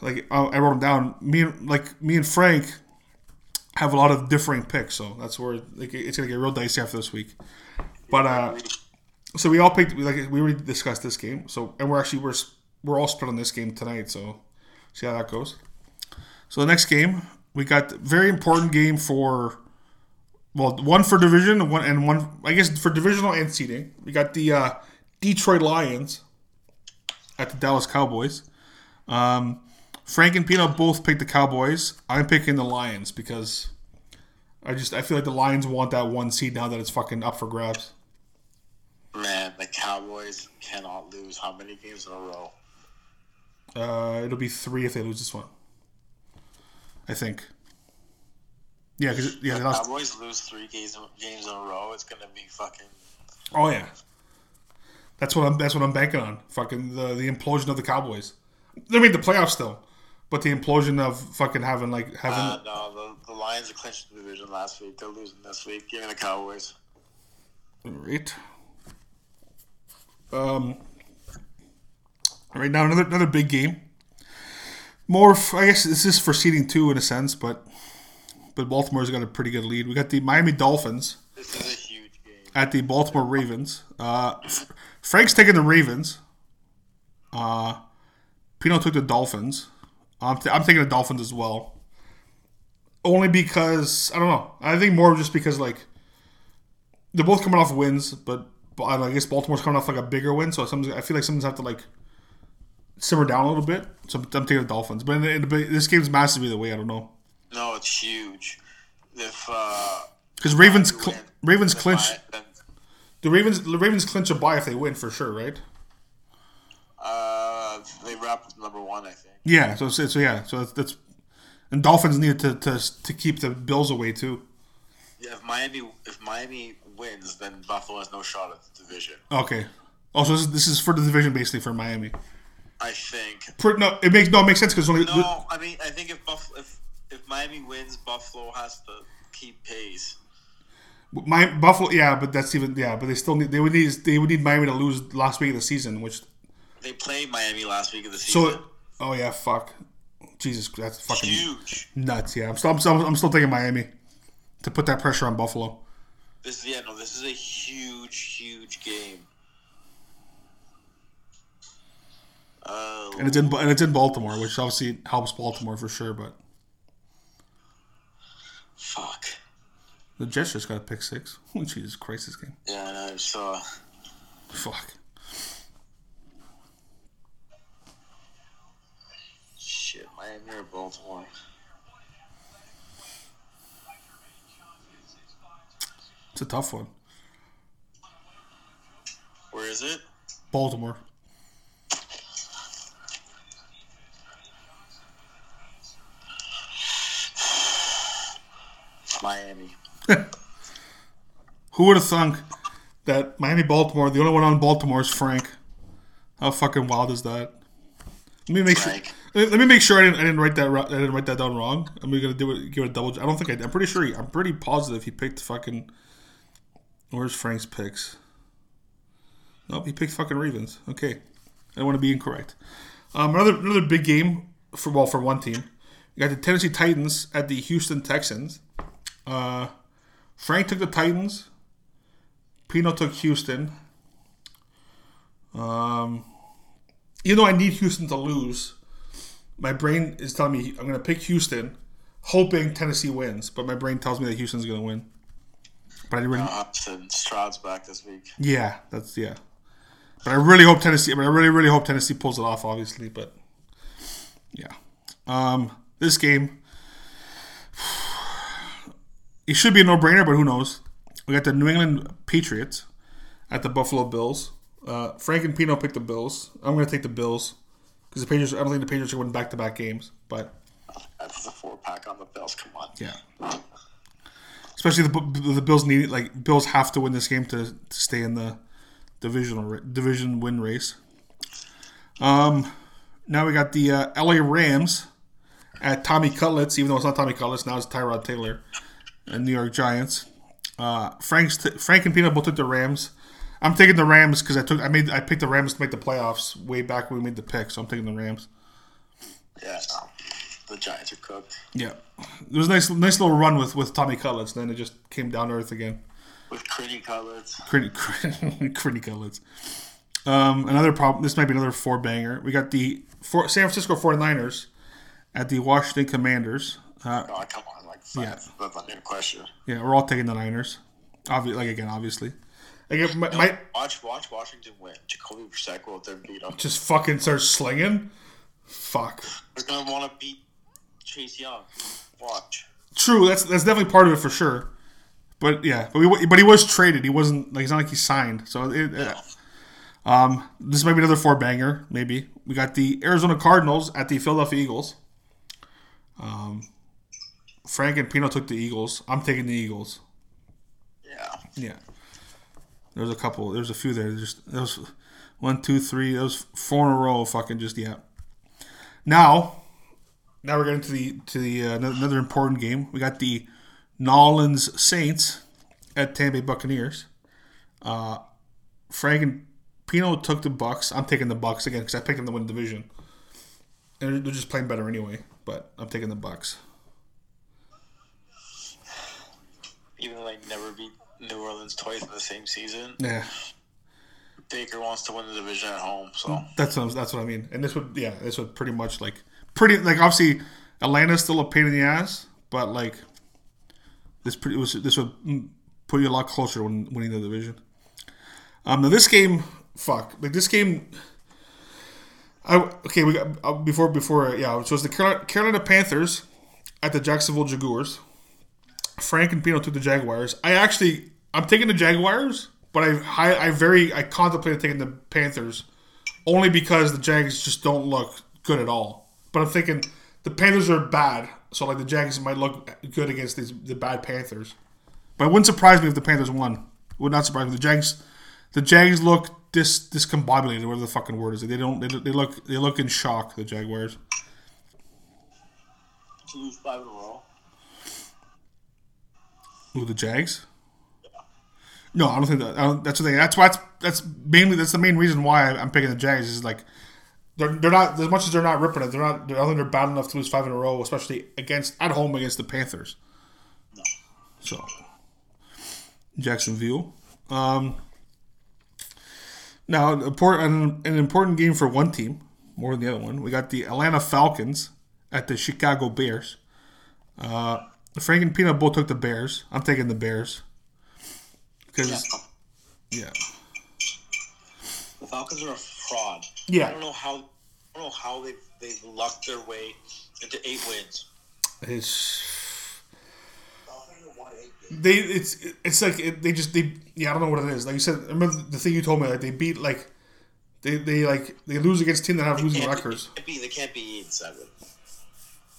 Like I, I wrote them down. Me and like me and Frank have a lot of differing picks, so that's where like, it's gonna get real dicey after this week. But uh, so we all picked We like we already discussed this game. So and we're actually we're we're all split on this game tonight. So see how that goes. So the next game we got very important game for well one for division one and one I guess for divisional and seeding. We got the uh, Detroit Lions at the Dallas Cowboys. Um, Frank and Pino both picked the Cowboys. I'm picking the Lions because I just I feel like the Lions want that one seed now that it's fucking up for grabs.
Man, the Cowboys cannot lose how many games in a row?
Uh, it'll be three if they lose this one. I think. Yeah, because yeah, they lost.
Cowboys lose three games games in a row. It's gonna be fucking.
Oh yeah, that's what I'm. That's what I'm banking on. Fucking the the implosion of the Cowboys. They made the playoffs still, but the implosion of fucking having like having.
Uh, no, the, the Lions clinched the division last week. They're losing this week. Give me the Cowboys.
Right. Um. Right now, another another big game. More, f- I guess this is for seeding two in a sense, but but Baltimore's got a pretty good lead. We got the Miami Dolphins
This is a huge game.
at the Baltimore Ravens. Uh, Frank's taking the Ravens. Uh, Pino took the Dolphins. I'm, t- I'm taking the Dolphins as well. Only because I don't know. I think more just because like they're both coming off wins, but I guess Baltimore's coming off like a bigger win, so some I feel like someone's have to like simmer down a little bit. So I'm taking the Dolphins, but in the, in the, this game's massive either way. I don't know
No, it's huge. If uh,
because Ravens
Miami
cl- Ravens
then
clinched The Ravens, the Ravens clinch a bye if they win for sure, right?
Uh, they wrap with number one, I think.
Yeah. So so, yeah. So that's, that's and Dolphins needed to, to to keep the Bills away too.
Yeah, if Miami if Miami wins, then Buffalo has no shot at the division.
Okay. Oh, also, this is, this is for the division basically for Miami.
I think.
Per, no, it makes no it makes sense because only
No, I mean I think if Buff if if Miami wins, Buffalo has to keep pace.
my Buffalo. Yeah, but that's even yeah. But they still need they would need they would need Miami to lose last week of the season, which
They played Miami last week of the season.
so oh yeah fuck Jesus that's fucking
huge.
nuts. Yeah, I'm still I'm still, I'm still taking Miami to put that pressure on Buffalo.
This is yeah no. This is a huge huge game. Uh,
And it's in and it's in Baltimore, which obviously helps Baltimore for sure. But
fuck.
the Jets just got a pick six. [laughs] Jesus Christ, this game.
Yeah, I know. I saw.
Fuck.
Shit, Miami or Baltimore.
It's a tough one.
Where is it?
Baltimore.
Miami. [laughs]
Who would have thunk that Miami Baltimore, the only one on Baltimore is Frank? How fucking wild is that? Let me make
Frank.
sure. Let me make sure I didn't, I didn't write that. I didn't write that down wrong. I'm gonna do it. Give it a double. I don't think I. I'm pretty sure. He, I'm pretty positive he picked fucking. Where's Frank's picks? Nope, he picked fucking Ravens. Okay, I want to be incorrect. Um, another another big game for well for one team. You got the Tennessee Titans at the Houston Texans. Uh, Frank took the Titans. Pino took Houston. Um, even though I need Houston to lose, my brain is telling me I'm going to pick Houston, hoping Tennessee wins. But my brain tells me that Houston's going to win. But I really,
Hudson Stroud's back this week.
yeah, that's yeah. But I really hope Tennessee. But I really, really hope Tennessee pulls it off. Obviously, but yeah. Um, this game, [sighs] it should be a no-brainer, but who knows? We got the New England Patriots at the Buffalo Bills. Uh, Frank and Pino picked the Bills. I'm going to take the Bills because the Patriots. I don't think the Patriots are win back-to-back games, but
That's the four pack on the Bills. Come on.
yeah. Especially the the Bills need like Bills have to win this game to, to stay in the divisional division win race. Um, now we got the uh, LA Rams at Tommy Cutlets, even though it's not Tommy Cutlets now it's Tyrod Taylor and New York Giants. Uh, Frank's t- Frank and Peanut both took the Rams. I'm taking the Rams because I took I made I picked the Rams to make the playoffs way back when we made the pick, so I'm taking the Rams.
Yeah. The Giants are cooked.
Yeah, it was a nice nice little run with with Tommy Cutlets, then it just came down to earth again.
With Critty Cutlets.
Pretty pretty cutlets. Um, another problem. This might be another four banger. We got the four, San Francisco 49ers at the Washington Commanders. Uh,
Oh, come on. Like,
Yeah.
that's not even a question.
yeah, we're all taking the Niners. Obvi- like again, obviously. Again, my, my
Watch, watch Washington win. Jacoby Brissett will there beat them.
just fucking start slinging. Fuck.
They're gonna want to beat Chase Young. Watch.
True. That's that's definitely part of it for sure. But yeah, but we, but he was traded. He wasn't like it's not like he signed. So it, it- um, this might be another four banger. Maybe we got the Arizona Cardinals at the Philadelphia Eagles. Um, Frank and Pino took the Eagles. I'm taking the Eagles.
Yeah.
Yeah. There's a couple. There's a few there. Just there was one, two, three. That was four in a row. Fucking just yeah. Now, now we're getting to the to the uh, another important game. We got the Nolans Saints at Tampa Bay Buccaneers. Uh, Frank and Pino took the Bucks. I'm taking the Bucks again because I picked them to win the division, and they're- they're just playing better anyway. But I'm taking the Bucks.
Even though they never beat New Orleans twice in the same season,
Yeah.
Baker wants to win the division at home. So
That's what, that's what I mean. And this would, yeah, this would pretty much like, pretty, like, obviously, Atlanta's still a pain in the ass, but like, this pretty was this would put you a lot closer when winning the division. Um, now this game, fuck, like this game. I okay, we got uh, before before yeah. So it's the Carolina, Carolina Panthers at the Jacksonville Jaguars. Frank and Pino took the Jaguars. I actually, I'm taking the Jaguars, but I, I, I very, I contemplated taking the Panthers, only because the Jags just don't look good at all. But I'm thinking the Panthers are bad, so like the Jags might look good against these the bad Panthers. But it wouldn't surprise me if the Panthers won. It would not surprise me. The Jags, the Jags look dis discombobulated, whatever the fucking word is. They don't. They, they look. They look in shock. The Jaguars.
To lose five in a row.
Who the Jags? No, I don't think that. I don't, that's the thing. That's why. That's, that's mainly. That's the main reason why I'm picking the Jags. Is like they're they're not as much as they're not ripping it. They're not. I don't think they're bad enough to lose five in a row, especially against at home against the Panthers.
No.
So Jacksonville. Um, now, an important, an important game for one team more than the other one. We got the Atlanta Falcons at the Chicago Bears. Uh, Frank and Peanut both took the Bears. I'm taking the Bears because yeah,
The Falcons are a fraud.
Yeah.
I don't know how. I don't know how they they lucked their way into eight wins.
it's they it's it's like it, they just they yeah I don't know what it is. Like you said, remember the thing you told me like they beat like they they like they lose against teams that have losing
Can't be-
records.
Can't be, they can't be eight and seven.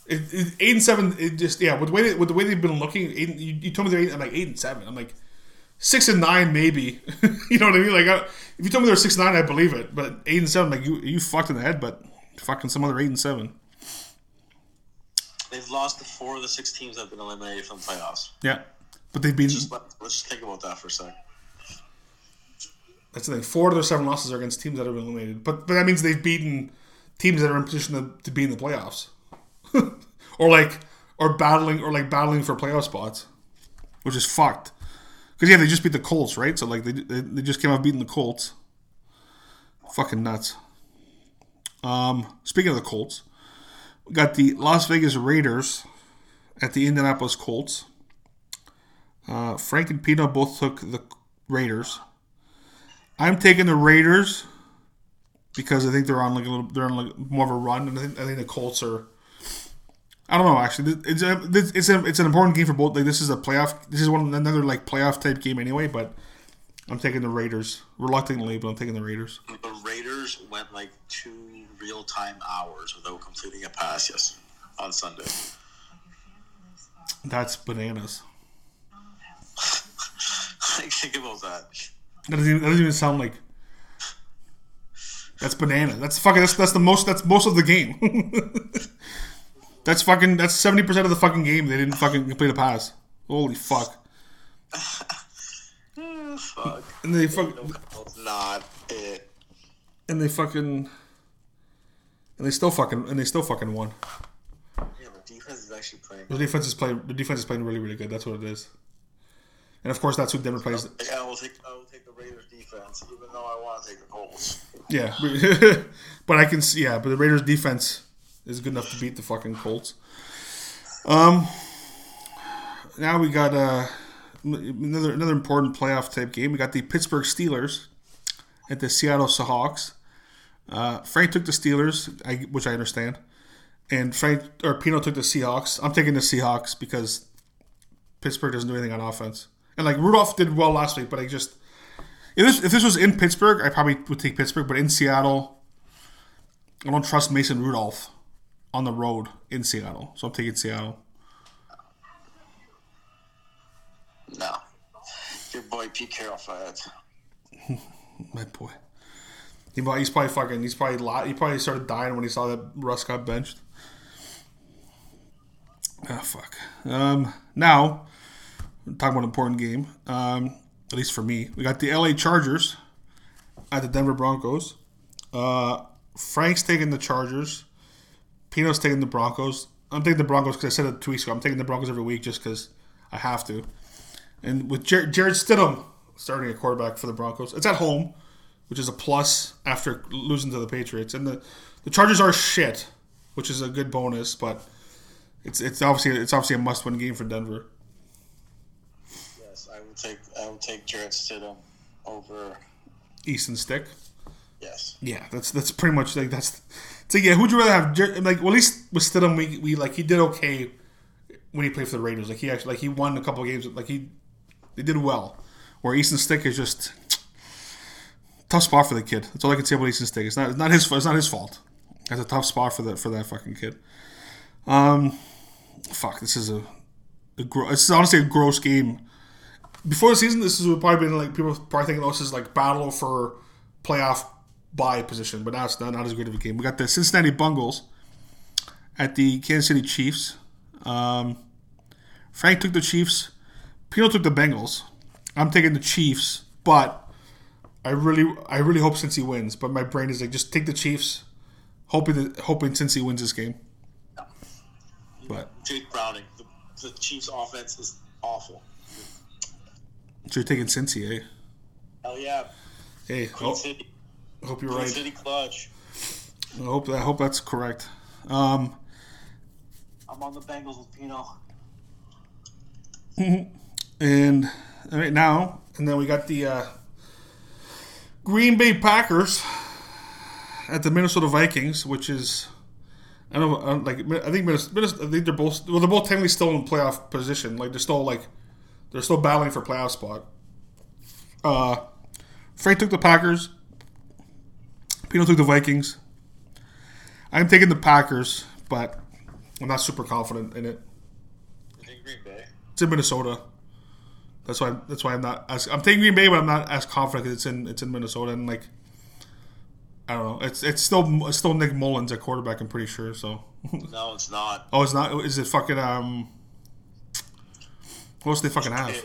It, it, eight and seven. It just yeah. With the way they, with the way they've been looking, eight, you, you told me they're eight. I'm like eight and seven. I'm like six and nine maybe. [laughs] you know what I mean? Like I, if you told me they're six and nine, I believe it. But eight and seven, like you you fucked in the head. But fucking some other eight and seven.
They've lost to four of the six teams that have been eliminated from the playoffs.
Yeah, but they've been.
Just let, let's just think about that for a sec.
That's the thing. Four of their seven losses are against teams that have been eliminated. But but that means they've beaten teams that are in position to, to be in the playoffs, [laughs] or like or battling or like battling for playoff spots, which is fucked. Because yeah, they just beat the Colts, right? So like they, they they just came out beating the Colts. Fucking nuts. Um, speaking of the Colts, we got the Las Vegas Raiders at the Indianapolis Colts. Uh, Frank and Pino both took the Raiders. I'm taking the Raiders because I think they're on like a little, they're on like more of a run, and I think, I think the Colts are. I don't know. Actually, it's a, it's a, it's an important game for both. Like this is a playoff. This is one another like playoff type game anyway. But I'm taking the Raiders reluctantly, but I'm taking the Raiders.
The Raiders went like two real time hours without completing a pass. Yes, on Sunday.
That's bananas. [laughs]
like, think about that.
That doesn't even, that doesn't even sound like. That's banana. That's fucking. That's that's the most. That's most of the game. [laughs] that's fucking. That's seventy percent of the fucking game. They didn't fucking complete a pass. Holy fuck. [laughs]
Fuck.
And they
fucking. Not it.
And they fucking. And they still fucking. And they still fucking won.
Yeah, the defense is actually playing.
The defense is playing. The defense is playing really, really good. That's what it is. And of course, that's who Denver plays.
I will take. I will take the Raiders defense, even though I want to take the Colts.
Yeah, [laughs] but I can see. Yeah, but the Raiders' defense is good enough to beat the fucking Colts. Um, now we got uh, another another important playoff type game. We got the Pittsburgh Steelers at the Seattle Seahawks. Uh, Frank took the Steelers, I, which I understand, and Frank or Pino took the Seahawks. I'm taking the Seahawks because Pittsburgh doesn't do anything on offense, and like Rudolph did well last week, but I just if this, if this was in Pittsburgh, I probably would take Pittsburgh, but in Seattle, I don't trust Mason Rudolph on the road in Seattle, so I'm taking Seattle.
No, your boy Pete Carroll fired. [laughs]
My boy. He, probably- he's probably fucking. He's probably la- he probably started dying when he saw that Russ got benched. Ah, fuck. Um, now, talking about an important game. Um, at least for me, we got the LA Chargers at the Denver Broncos. Uh, Frank's taking the Chargers. Pino's taking the Broncos. I'm taking the Broncos because I said it two weeks ago. I'm taking the Broncos every week just because I have to. And with Jer- Jarrett Stidham starting a quarterback for the Broncos, it's at home, which is a plus after losing to the Patriots. And the, the Chargers are shit, which is a good bonus, but it's it's obviously it's obviously a must win game for Denver.
Yes, I would take. I would take Jarrett Stidham over.
Easton Stick.
Yes.
Yeah, that's that's pretty much like that's. So yeah, who'd you rather have? Like, well, at least with Stidham, we, we like he did okay when he played for the Raiders. Like he actually like he won a couple games. Like he they did well. Where Easton Stick is just tough spot for the kid. That's all I can say about Easton Stick. It's not, it's not his. It's not his fault. That's a tough spot for that for that fucking kid. Um, fuck. This is a, a gro- This is honestly a gross game. Before the season, this is would probably been like people probably thinking, oh, this is like battle for playoff bye position, but now it's not, not as great of a game. We got the Cincinnati Bungles at the Kansas City Chiefs. Um, Frank took the Chiefs. Pino took the Bengals. I'm taking the Chiefs, but I really, I really hope Cincy wins. But my brain is like, just take the Chiefs, hoping that, hoping Cincy wins this game. But
Jake Browning, the, the Chiefs' offense is awful.
so you're taking Cincy, eh?
Hell yeah,
Hey,
Queen
oh,
City,
I hope you're right.
City clutch.
I hope I hope that's correct. Um,
I'm on the Bengals with Pino. [laughs]
and right now, and then we got the uh, Green Bay Packers at the Minnesota Vikings, which is I don't know, like I think Minnesota, I think they're both well, they're both technically still in playoff position. Like they're still like they're still battling for playoff spot. Uh, Frank took the Packers. Pino took the Vikings. I'm taking the Packers, but I'm not super confident in it.
Think Green Bay?
It's in Minnesota. That's why. That's why I'm not. As, I'm taking Green Bay, but I'm not as confident 'cause it's in. It's in Minnesota, and like, I don't know. It's it's still it's still Nick Mullens at quarterback. I'm pretty sure. So, [laughs]
No, it's not.
oh, it's not. Is it fucking um? What else do they fucking have?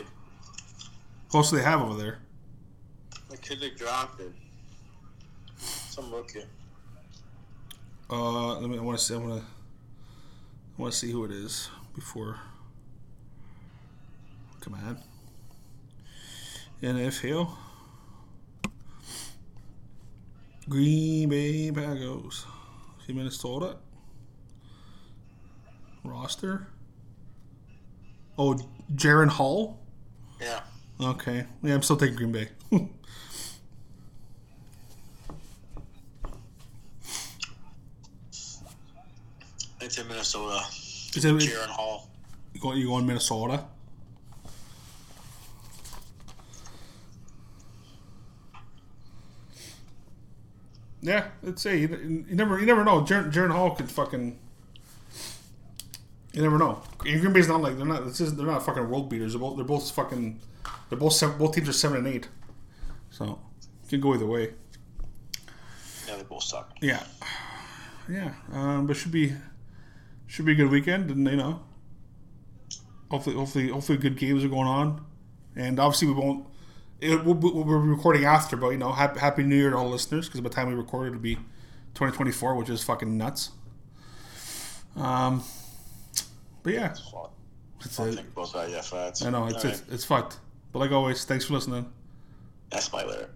What else do they have over there?
the kid they drafted. Some rookie.
Uh, let me. I want to see. I want to. I want to see who it is before. Come on. NFL. Green Bay Packers. See Minnesota. Roster. Oh, Jaren Hall.
Yeah.
Okay. Yeah, I'm still taking Green Bay. [laughs]
It's in Minnesota.
Is it,
Jaren Hall.
you going? You going Minnesota? Yeah, let's say you, you never you never know. Jaren, Jaren Hall could fucking. You never know. And Green Bay's not like they're not. This is they're not fucking world beaters. They're both they're both fucking. They're both seven, both teams are seven and eight, so it can go either way.
Yeah, they both suck.
Yeah, yeah. Um, but should be should be a good weekend, and you know, hopefully, hopefully, hopefully, good games are going on, and obviously we won't. It, we'll, we'll, we're recording after, but you know, happy, happy New Year to all listeners because by the time we record, it'll be 2024, which is fucking nuts. Um, but yeah,
It's fun.
it's
I'll
a,
think about that, yeah.
I know it's,
All
it's it's fucked. But like always, thanks for listening.
That's my later.